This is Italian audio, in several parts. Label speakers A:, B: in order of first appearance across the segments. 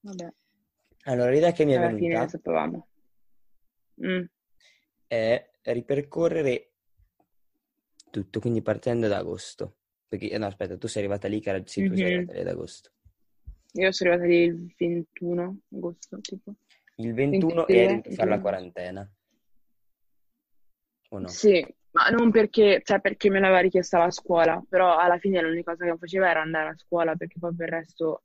A: Vabbè,
B: Allora, l'idea che mi è
A: alla fine
B: venuta
A: lo sapevamo. Mm.
B: è ripercorrere tutto, quindi partendo da agosto. Perché, eh, no, aspetta, tu sei arrivata lì, che era, sì, tu sei
A: Mhm.
B: arrivata lì ad agosto.
A: Io sono arrivata lì il 21 agosto, tipo.
B: Il 21
A: 23,
B: eri dovuto fare la
A: 22.
B: quarantena. O no?
A: Sì, ma non perché, cioè perché me l'aveva richiesta la scuola, però alla fine l'unica cosa che faceva era andare a scuola, perché poi per il resto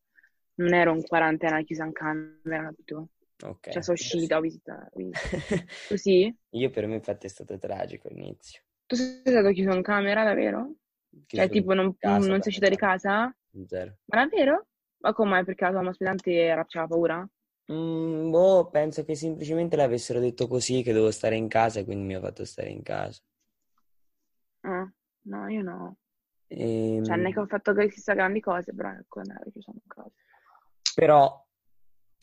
A: non ero in quarantena chiusa in camera, capito?
B: Ok.
A: Cioè sono uscita, ho visitato. Tu sì?
B: Io per me infatti è stato tragico all'inizio.
A: Tu sei stato chiuso in camera, davvero? Cioè
B: Chiuso
A: tipo
B: in
A: non,
B: casa,
A: non sei uscita di casa?
B: Zero.
A: Ma davvero? Ma come? Perché la tua ospitante era, c'aveva paura?
B: Mm, boh, penso che semplicemente l'avessero detto così, che dovevo stare in casa e quindi mi ha fatto stare in casa.
A: Ah, no, io no.
B: Ehm,
A: Cioè, non è che ho fatto chissà grandi cose, però ecco, non ero chiusa in casa.
B: Però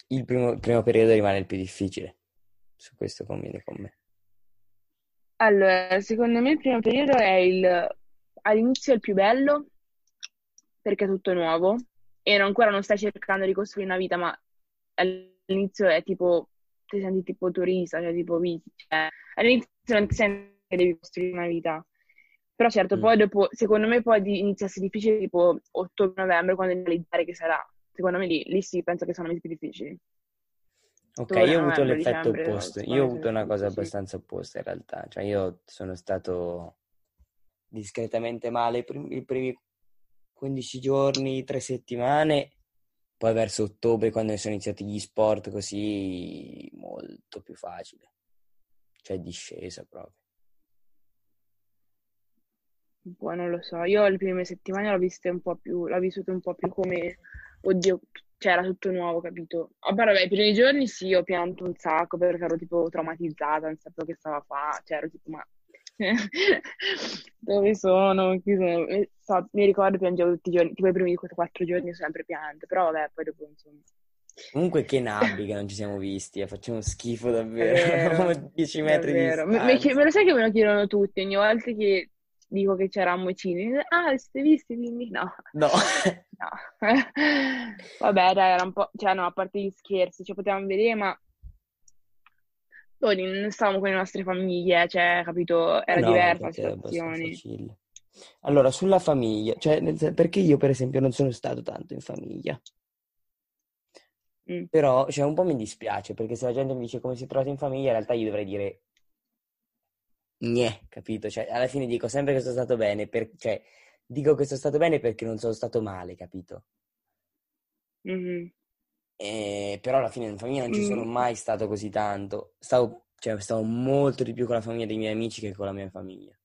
B: il primo, il primo periodo rimane il più difficile. Su questo convieni con me.
A: Allora, secondo me il primo periodo è il... all'inizio è il più bello, perché è tutto nuovo, e non- ancora non stai cercando di costruire una vita, ma all'inizio è tipo, ti senti tipo turista, cioè tipo, cioè, all'inizio non ti senti che devi costruire una vita. Però certo,
B: Mm.
A: poi dopo, secondo me poi di- inizia a essere difficile tipo ottobre-novembre, quando devi realizzare che sarà. Secondo me lì, lì sì, penso che sono i mesi più difficili.
B: Ok, io ho avuto l'effetto opposto. Io ho avuto una cosa abbastanza opposta in realtà. Cioè, io sono stato discretamente male i prim- i primi 15 giorni, 3 settimane. Poi verso ottobre, quando sono iniziati gli sport, così molto più facile. Cioè, discesa proprio.
A: Poi non lo so, io le prime settimane l'ho viste un po' più, l'ho vissuto un po' più come, oddio, cioè era tutto nuovo, capito? Vabbè, vabbè, i primi giorni sì, ho pianto un sacco perché ero tipo traumatizzata, non sapevo che stava a fare, cioè ero tipo, ma dove sono? Chi sono? E so- mi ricordo piangevo tutti i giorni, tipo i primi quattro giorni ho sempre pianto, però vabbè, poi dopo insomma.
B: Comunque, che nabbi che non ci siamo visti, eh, facciamo schifo davvero.
A: vero,
B: Eravamo 10
A: è
B: metri di
A: vero. Me, me
B: distanza.
A: me lo sai che me lo chiedono tutti, ogni volta che dico che c'eravamo vicini, ah, li siete visti? Quindi no.
B: No.
A: No. Vabbè, dai, era un po', cioè no, a parte gli scherzi, ci potevamo vedere, ma poi non stavamo con le nostre famiglie, cioè, capito, era
B: no,
A: diversa la situazione.
B: Allora, sulla famiglia, cioè, perché io per esempio non sono stato tanto in famiglia,
A: Mm.
B: però cioè, un po' mi dispiace perché se la gente mi dice come si è trovato in famiglia, in realtà io dovrei dire Gnè, capito? Cioè, alla fine dico sempre che sono stato bene, per- cioè, dico che sono stato bene perché non sono stato male, capito?
A: Mhm.
B: E- però alla fine in famiglia non ci sono
A: Mm.
B: mai stato così tanto. Stavo, cioè, stavo molto di più con la famiglia dei miei amici che con la mia famiglia.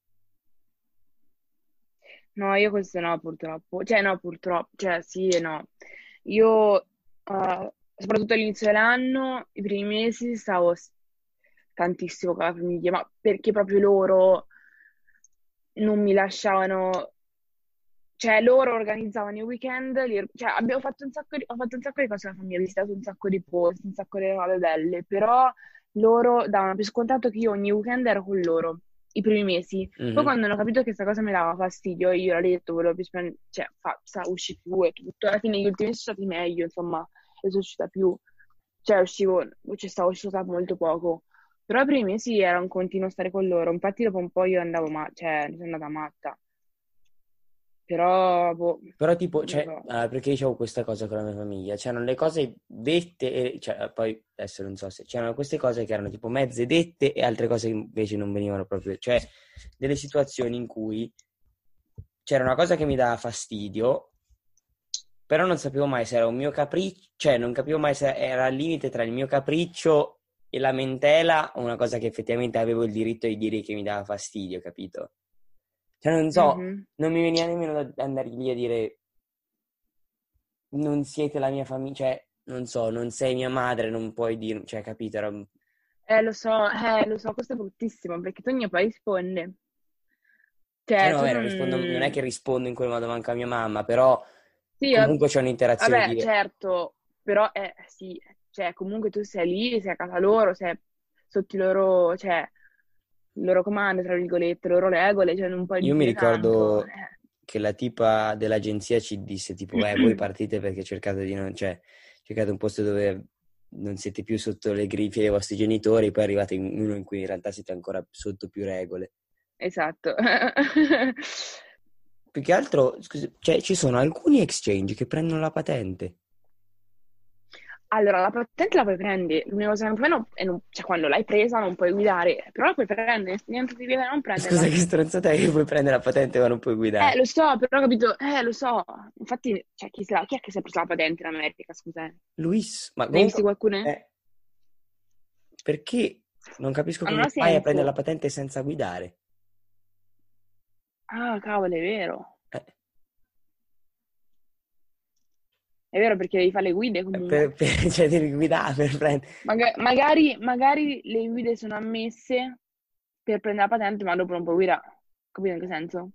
A: No, io questo no, purtroppo. Cioè, no, purtroppo. Cioè, sì e no. Io, eh, soprattutto all'inizio dell'anno, i primi mesi stavo tantissimo con la famiglia, ma perché proprio loro non mi lasciavano... Cioè, loro organizzavano i weekend, li- cioè, abbiamo fatto un sacco di, ho fatto un sacco di cose con la famiglia, ho visitato un sacco di posti, un sacco di robe belle, però loro davano per scontato che io ogni weekend ero con loro, i primi mesi. Poi
B: Mhm.
A: quando hanno capito che questa cosa mi dava fastidio, io l'ho detto, volevo più spendere, cioè, fa, sa, usci più e tutto. Alla fine gli ultimi mesi sono stati meglio, insomma, e sono uscita più, cioè uscivo, cioè stavo uscita molto poco. Però i primi mesi era un continuo stare con loro, infatti dopo un po' io andavo ma, cioè, sono andata matta. Però, boh,
B: Però tipo,
A: non
B: cioè,
A: so.
B: ah, perché dicevo questa cosa con la mia famiglia? C'erano le cose dette e, cioè, poi adesso non so se c'erano queste cose che erano tipo mezze dette e altre cose che invece non venivano proprio, cioè delle situazioni in cui c'era una cosa che mi dava fastidio, però non sapevo mai se era un mio capriccio, cioè non capivo mai se era al limite tra il mio capriccio e lamentela o una cosa che effettivamente avevo il diritto di dire che mi dava fastidio, capito? Cioè non so,
A: Mhm.
B: non mi veniva nemmeno da andare lì a dire non siete la mia famiglia, cioè non so, non sei mia madre, non puoi dire, cioè capito? Era
A: Eh, lo so, eh, lo so, questo è bruttissimo, perché tu ogni poi risponde.
B: Eh
A: Cioè,
B: no,
A: tu
B: vabbè,
A: non...
B: rispondo- non è che rispondo in quel modo manca a mia mamma, però
A: Sì,
B: comunque c'è un'interazione
A: Vabbè,
B: di...
A: certo, però eh, sì, cioè comunque tu sei lì, sei a casa loro, sei sotto i loro, cioè, il loro comando, tra virgolette, le loro regole, cioè non puoi
B: Io mi
A: dire tanto.
B: ricordo
A: eh.
B: che la tipa dell'agenzia ci disse tipo, eh, voi partite perché cercate di non, cioè, cercate un posto dove non siete più sotto le grifie dei vostri genitori, poi arrivate in uno in cui in realtà siete ancora sotto più regole.
A: Esatto.
B: Più che altro, scusi, cioè, ci sono alcuni exchange che prendono la patente.
A: Allora, la patente la puoi prendere, l'unica cosa che non puoi non, è non, cioè quando l'hai presa non puoi guidare, però la puoi prendere, niente di viene non prenderla.
B: Scusa che stronzata è che puoi prendere la patente ma non puoi guidare.
A: Eh, lo so, però ho capito, eh, lo so. Infatti, cioè, chi, la, chi è che si è preso la patente in America, scusa?
B: Luis, ma
A: Ne hai visti qualcuno?
B: Eh, perché non capisco come fai a
A: senso.
B: prendere la patente senza guidare.
A: Ah, cavolo, è vero. È vero perché devi fare le guide comunque.
B: per- per- cioè devi guidare per prendere...
A: Maga- magari, magari le guide sono ammesse per prendere la patente, ma dopo non puoi guidare. Capito in che senso?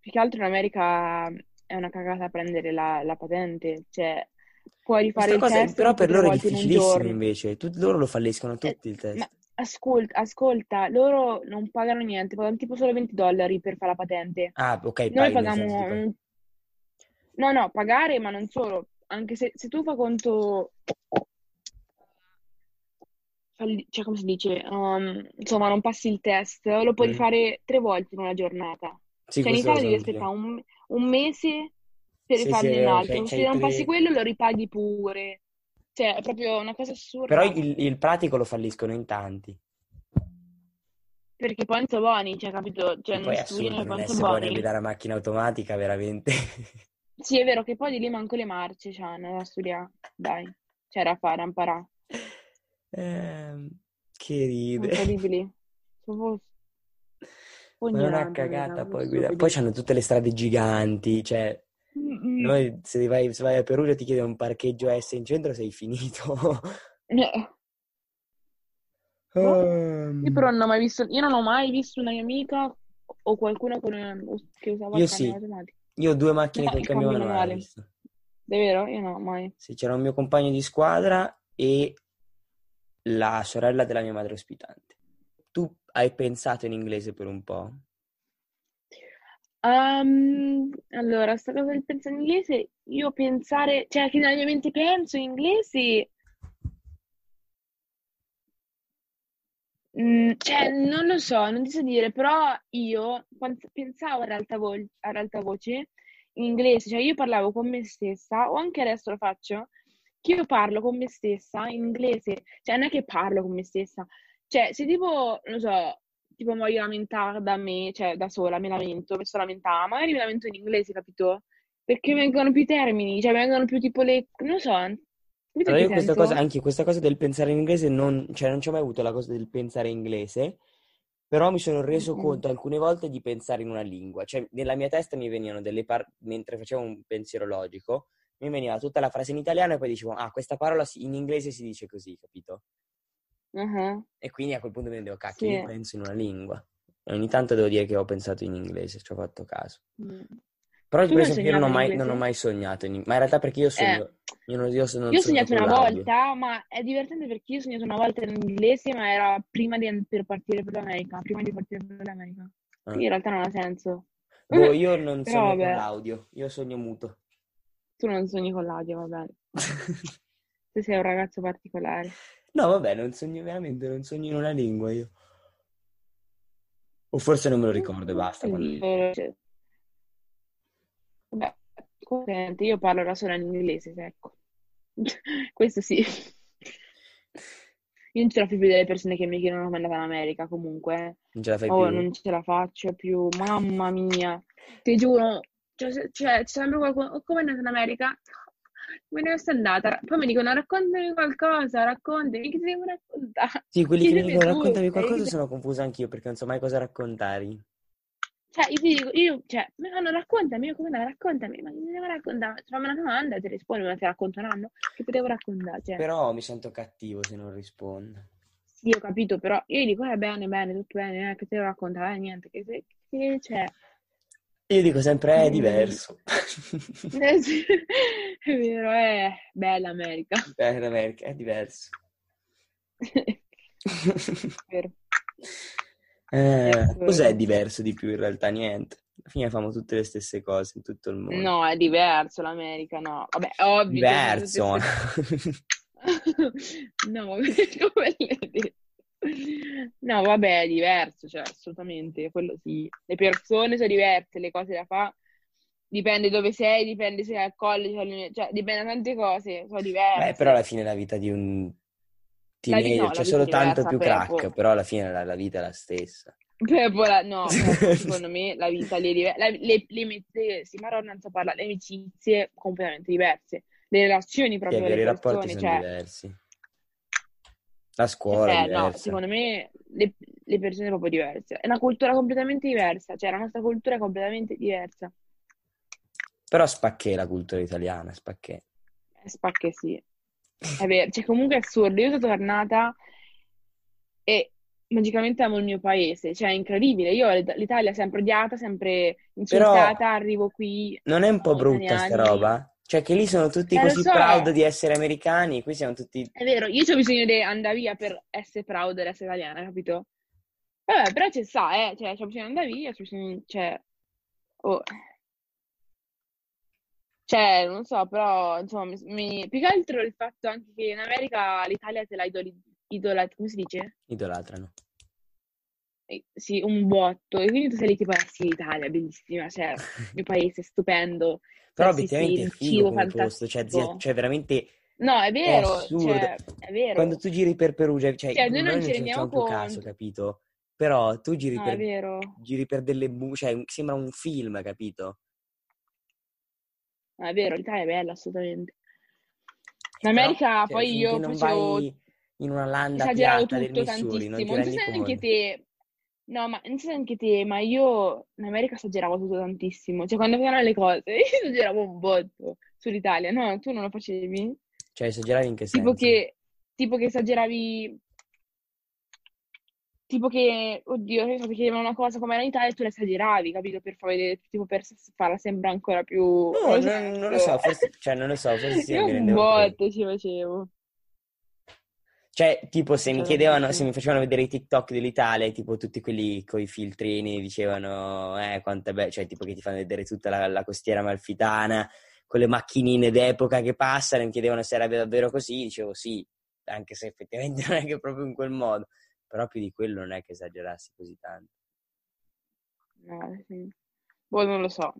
A: Più che altro in America è una cagata prendere la, la patente, cioè puoi rifare
B: Questa
A: il
B: cosa
A: test
B: però per loro è
A: un
B: difficilissimo invece. Tutti loro lo falliscono tutti il
A: Eh,
B: test.
A: ma ascolta, ascolta, loro non pagano niente, pagano tipo solo 20 dollari per fare la patente.
B: Ah, ok,
A: Noi paghiamo... No, no, pagare, ma non solo. Anche se, se tu fai conto... Cioè, come si dice? Um, insomma, non passi il test, lo puoi
B: Mm.
A: rifare tre volte in una giornata.
B: Sì,
A: Cioè, in Italia devi aspettare un, un mese per
B: Sì, sì,
A: rifarne
B: è
A: un
B: vero,
A: altro.
B: c'hai,
A: Se non passi
B: tre...
A: quello, lo ripaghi pure. Cioè, è proprio una cosa
B: Però
A: assurda.
B: il, il pratico lo falliscono in tanti.
A: Perché poi sono buoni, cioè, capito? Cioè,
B: E
A: non
B: poi
A: studiano
B: non essere buoni
A: buoni.
B: guidare la macchina automatica, veramente.
A: Sì, è vero che poi di lì manco le marce c'hanno da studiare. Dai, c'era da fare, da imparare.
B: Ehm, che ride.
A: Incredibili. Proprio
B: Ma non è
A: ignoranti,
B: cagata poi guidare. Poi c'hanno tutte le strade giganti, cioè...
A: Mm, mm.
B: Noi se vai, se vai a Perugia ti chiedono un parcheggio S in centro sei finito.
A: Eh, boh.
B: Ehm,
A: Io però non ho mai visto, io non ho mai visto una mia amica o qualcuno con che usava
B: Io
A: il
B: sì,
A: cambio automatico.
B: Io ho due macchine
A: No,
B: col
A: il
B: cambio
A: cambio
B: manuale,
A: manuale. Davvero? Io no, mai.
B: Sì, c'era un mio compagno di squadra e la sorella della mia madre ospitante. Tu hai pensato in inglese per un po'?
A: Ehm, allora, sta cosa del pensare in inglese, io pensare, cioè che nella mia mente penso in inglese, mm, cioè non lo so, non ti so dire, però io pensavo ad alta, vo- ad alta voce in inglese, cioè io parlavo con me stessa, o anche adesso lo faccio, che io parlo con me stessa in inglese, cioè non è che parlo con me stessa, cioè se tipo, non so, tipo voglio lamentare da me, cioè da sola, mi lamento, mi sto lamentando, magari mi lamento in inglese, capito? Perché vengono più termini, cioè vengono più tipo le, non so,
B: Allora io questa cosa, anche questa cosa del pensare in inglese, non, cioè non ci ho mai avuto la cosa del pensare in inglese, però mi sono reso
A: Mm-mm.
B: conto alcune volte di pensare in una lingua, cioè nella mia testa mi venivano delle parti, mentre facevo un pensiero logico, mi veniva tutta la frase in italiano e poi dicevo, ah, questa parola in inglese si dice così, capito?
A: Mhm,
B: E quindi a quel punto mi rendevo, cacchio, io
A: Sì.
B: penso in una lingua. E ogni tanto devo dire che ho pensato in inglese, ci ho fatto caso.
A: Mm.
B: Però
A: hai
B: esempio io non ho mai, non ho mai sognato, ma in realtà perché io
A: Eh,
B: sogno, io non, io so- non
A: io ho sognato
B: con
A: una volta, ma è divertente perché io ho sognato una volta in inglese, ma era prima di per partire per l'America, prima di partire per l'America.
B: Ah.
A: Quindi in realtà non ha senso.
B: Boh, io non sogno con
A: vabbè,
B: l'audio, io sogno muto.
A: tu non sogni con l'audio, va bene. Tu sei un ragazzo particolare.
B: No, vabbè, non sogno veramente, non sogno in una lingua io. O forse non me lo ricordo e basta. quando-
A: Io- cioè, Vabbè, comunque io parlo da sola in inglese, ecco. Questo sì. Io non ce la faccio più delle persone che mi chiedono come è andata in America, comunque.
B: Non ce la fai
A: Oh,
B: più?
A: non ce la faccio più, mamma mia. Ti giuro, cioè, cioè, c'è sempre qualcuno, "Oh, come è andata in America? Come ne sei andata? Poi mi dicono, raccontami qualcosa, raccontami, che ti devo raccontare?
B: Sì, quelli che mi dicono raccontami qualcosa sono confuso anch'io perché non so mai cosa raccontare.
A: Cioè, io ti dico, io, cioè, mi fanno raccontami, io come no, raccontami, ma ti devo raccontare? Cioè, fammi una domanda, ti rispondo, ma ti racconto un anno, che ti devo raccontare? Cioè,
B: Però mi sento cattivo se non rispondo.
A: sì, ho capito, però io gli dico, eh, bene, bene, tutto bene, eh, che ti devo raccontare? Eh, niente, che, che, che c'è?
B: Io dico sempre è
A: Mm.
B: diverso.
A: Eh, sì, è vero, è bella America.
B: Eh, in America è diverso.
A: Vero.
B: Eh, cos'è diverso di più in realtà? Niente. Alla fine fanno tutte le stesse cose in tutto il mondo.
A: No, è diverso l'America, no. Vabbè, ovvio. fanno
B: Diverso.
A: No, come hai detto? No, vabbè, è diverso, cioè, assolutamente, quello sì. Le persone sono diverse, le cose da fa, dipende dove sei, dipende se sei al college, cioè, dipende da tante cose, sono diverse.
B: Beh, però alla fine la vita di un
A: La no, la
B: c'è
A: vita
B: solo tanto
A: diversa,
B: più
A: Pepo.
B: crack, però alla fine la, la vita è la stessa.
A: Pepo, la- no, secondo me la vita lì è diver- la- le, le, le- sì, Maronna non so parlare, le amicizie completamente diverse, le relazioni
B: Sì,
A: proprio
B: vero, i
A: delle
B: rapporti
A: persone,
B: sono
A: cioè...
B: diversi. La scuola è
A: Eh, no,
B: diversa.
A: secondo me le, le persone sono proprio diverse. È una cultura completamente diversa, cioè la nostra cultura è completamente diversa.
B: Però spacché la cultura italiana, spacché.
A: Eh, Spacche sì, è vero, cioè comunque è assurdo. Io sono tornata e magicamente amo il mio paese, cioè è incredibile. Io l'It- l'Italia sempre odiata, sempre
B: Però
A: insultata, arrivo qui
B: non è un po' brutta sta roba? Cioè che lì sono tutti
A: Eh,
B: così
A: so,
B: proud di essere americani, qui siamo tutti...
A: è vero, io ho bisogno di andare via per essere proud di essere italiana, capito? Vabbè, però ci sta, eh, cioè c'ho bisogno di andare via, c'ho bisogno, cioè, oh. Cioè, non so, però, insomma, mi, mi- più che altro il fatto anche che in America l'Italia te la idoli, idola, come si dice?
B: idolatrano.
A: Eh, Sì, un botto. E quindi tu sei lì tipo, eh sì, l'Italia, bellissima, cioè, il mio paese, stupendo.
B: Però
A: Cioè, sì, sì,
B: obiettivamente è
A: il
B: figo
A: cibo
B: come posto, cioè, zia,
A: fantastico.
B: cioè veramente
A: No, è
B: è
A: vero,
B: assurdo.
A: cioè, è vero.
B: Quando tu giri per Perugia, cioè
A: Cioè, noi
B: noi
A: non
B: non
A: ci
B: ci
A: rendiamo
B: facciamo più caso,
A: conto.
B: capito? Però tu giri
A: No, è
B: per,
A: vero.
B: giri per delle bu, cioè sembra un film, capito?
A: No, è vero, l'Italia è bella, assolutamente. In
B: Però,
A: America
B: cioè,
A: poi
B: finché
A: io facevo,
B: in una landa piatta del Missouri, non.
A: Non so se anche te, no, ma non so se anche te, ma io in America esageravo tutto tantissimo. Cioè, quando facevano le cose, io esageravo un botto sull'Italia. No, tu non lo facevi?
B: Cioè, esageravi in che
A: Tipo
B: senso?
A: che, tipo che esageravi, tipo che, oddio, che so, ti chiedevano una cosa come era in Italia e tu la esageravi, capito? Per far vedere, tipo per farla sembrare ancora più,
B: No,
A: non lo so,
B: non, lo so, forse, cioè, non lo so, forse sì,
A: io un botto ci facevo.
B: Cioè, tipo, se mi
A: Facevo
B: chiedevano, se mi facevano vedere i TikTok dell'Italia, tipo tutti quelli con i filtrini dicevano, eh, quanto è bello, cioè, tipo che ti fanno vedere tutta la, la costiera amalfitana, con le macchinine d'epoca che passano, mi chiedevano se era davvero così, dicevo sì, anche se effettivamente non è che proprio in quel modo, però più di quello non è che esagerassi così tanto.
A: No, sì. Boh, non lo so.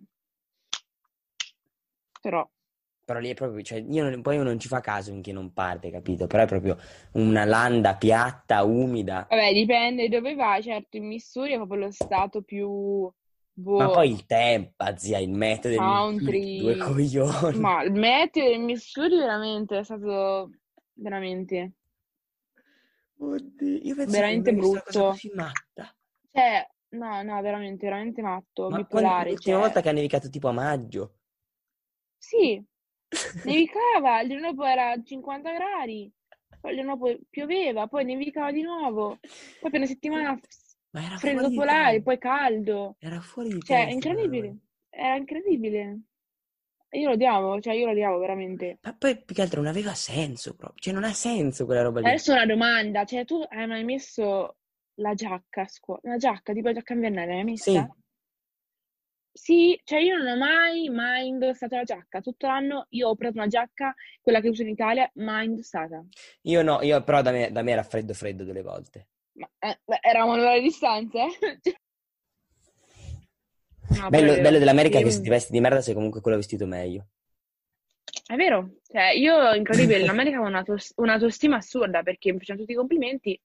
A: Però,
B: Però lì è proprio, cioè, io non- poi non ci fa caso finché non parte, capito? Però è proprio una landa piatta, umida.
A: vabbè, dipende dove vai. Certo, in Missouri è proprio lo stato più,
B: Ma
A: boh,
B: poi il tempo, zia, il metodo del Missouri, due coglioni.
A: Ma il meteo del Missouri veramente è stato veramente,
B: Oddio, io penso che
A: veramente
B: cosa
A: brutto.
B: così matta.
A: Cioè, no, no, veramente, veramente matto,
B: Ma
A: bipolare,
B: l'ultima
A: cioè,
B: volta che ha nevicato tipo a maggio.
A: sì, nevicava, il giorno dopo era 50 gradi, poi il giorno dopo pioveva, poi nevicava di nuovo, poi per una settimana
B: Ma era
A: freddo polare, poi caldo,
B: Era fuori di
A: cioè,
B: testa,
A: incredibile, era incredibile. Io lo odiavo, cioè, io lo odiavo veramente.
B: Ma poi più che altro non aveva senso proprio. Cioè, non ha senso quella roba lì.
A: Adesso una domanda, cioè, tu hai mai messo la giacca a scuola? Una giacca, tipo la giacca invernale, l'hai
B: Sì,
A: messa? Sì, cioè io non ho mai, mai indossato la giacca. Tutto l'anno io ho preso una giacca, quella che uso in Italia, mai indossata.
B: io no, io però da me, da me era freddo freddo delle volte.
A: Ma eh, eravamo a distanza, eh? No,
B: Bello, bello dell'America è che
A: Io-
B: se ti vesti di merda sei comunque quello vestito meglio.
A: È vero, cioè io, incredibile, in America avevo un'autos- un'autostima assurda perché mi facevano tutti i complimenti.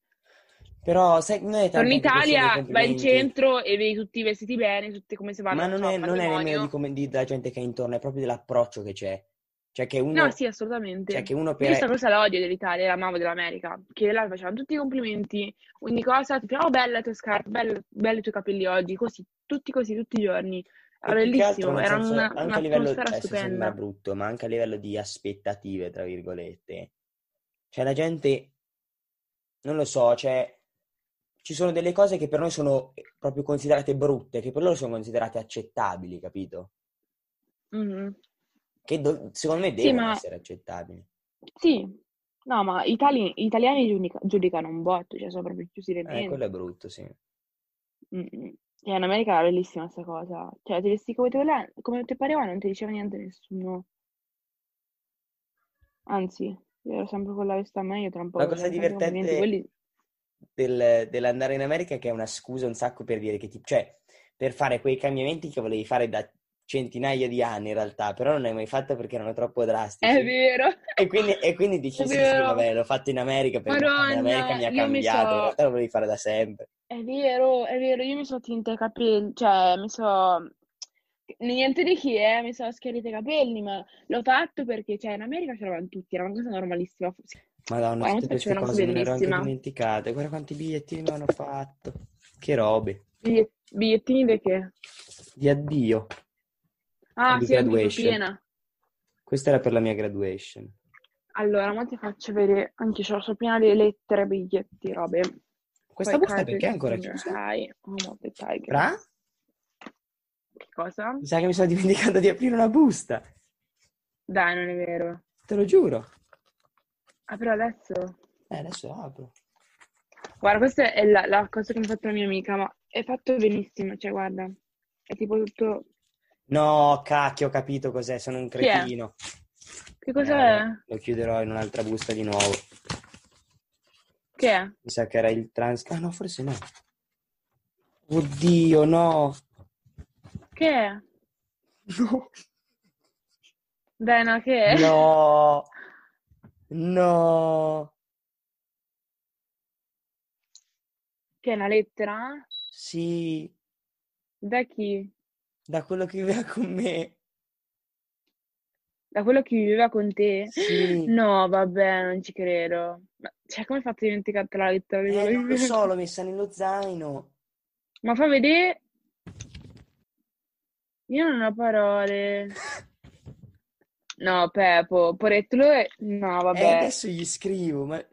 B: Però, sai, non è
A: in
B: tanto di
A: Italia, vai in centro e vedi tutti vestiti bene, tutti come se vanno,
B: Ma
A: non so,
B: è, non è nemmeno di come di- della gente che è intorno, è proprio dell'approccio che c'è. Cioè che
A: No,
B: uno,
A: sì, assolutamente.
B: cioè che uno
A: Io questa
B: per...
A: cosa la odio dell'Italia, l'amavo dell'America, che là facevano tutti i complimenti, ogni cosa, tipo, oh bella le tue scarpe, bello, belli i tuoi capelli oggi, così, tutti così, tutti i giorni. Era bellissimo, era
B: senso,
A: una,
B: anche a livello, sembra
A: stupenda.
B: brutto, ma anche a livello di aspettative, tra virgolette. Cioè la gente, non lo so, cioè ci sono delle cose che per noi sono proprio considerate brutte, che per loro sono considerate accettabili, capito?
A: Mhm.
B: Che do- secondo me
A: Sì,
B: devono
A: ma
B: essere accettabili.
A: sì, no, ma itali- gli italiani giudica- giudicano un botto, cioè sono proprio chiusi le
B: Eh, quello è brutto, sì.
A: Mm-mm. Cioè, in America era bellissima questa cosa. Cioè, ti vesti come te, come ti pareva, non ti diceva niente nessuno. Anzi, io ero sempre con la vesta a me, io tra un po'
B: La cosa divertente
A: quelli...
B: del- dell'andare in America è che è una scusa un sacco per dire che ti, cioè, per fare quei cambiamenti che volevi fare da centinaia di anni in realtà, però non hai mai fatto perché erano troppo
A: È
B: drastici.
A: vero,
B: E quindi, e quindi
A: è
B: dici, sì, sì, vabbè, l'ho fatto in America perché in America
A: Madonna,
B: mi ha
A: io mi
B: cambiato, in
A: so...
B: realtà lo volevi fare da sempre.
A: È vero, è vero, io mi sono tinta i capelli, cioè mi so... Niente di che, eh, mi sono schiarita i capelli, ma l'ho fatto perché, cioè, in America c'eravamo tutti, era una cosa normalissima.
B: Madonna,
A: Guarda,
B: tutte queste cose me le ero anche dimenticate. Guarda quanti bigliettini mi hanno fatto. Che robe.
A: Bigliet- Bigliettini di che?
B: Di addio.
A: Ah, sì,
B: graduation.
A: piena.
B: Questa era per la mia graduation.
A: Allora, ma ti faccio vedere, anche io sono piena di lettere, biglietti, robe.
B: Questa
A: Poi
B: busta perché è ancora chiusa?
A: Of the Tiger.
B: Fra?
A: Che cosa?
B: Mi sa che mi sono dimenticato di aprire una busta.
A: Dai, non è vero.
B: Te lo giuro.
A: Apro adesso.
B: Eh, adesso apro.
A: Guarda, questa è la, la cosa che mi ha fatto la mia amica, ma è fatto benissimo, cioè, guarda. È tipo tutto...
B: No, cacchio, ho capito cos'è. Sono un cretino.
A: Che
B: Eh,
A: cos'è?
B: vabbè, lo chiuderò in un'altra busta di nuovo.
A: Che è?
B: Mi sa che era il trans... Ah, no, forse no. Oddio, no.
A: Che è?
B: No.
A: Dai, no, che è?
B: No. No.
A: Che è una lettera?
B: Sì,
A: Da chi?
B: Da quello che viveva con me.
A: Da quello che viveva con te?
B: Sì.
A: No, vabbè, non ci credo. Ma, cioè, come hai fatto a dimenticarti la lettera
B: Eh, non lo so, l'ho messa nello zaino.
A: Ma fa vedere... Io non ho parole. No, Pepo, porettolo è... No, vabbè.
B: adesso gli scrivo, ma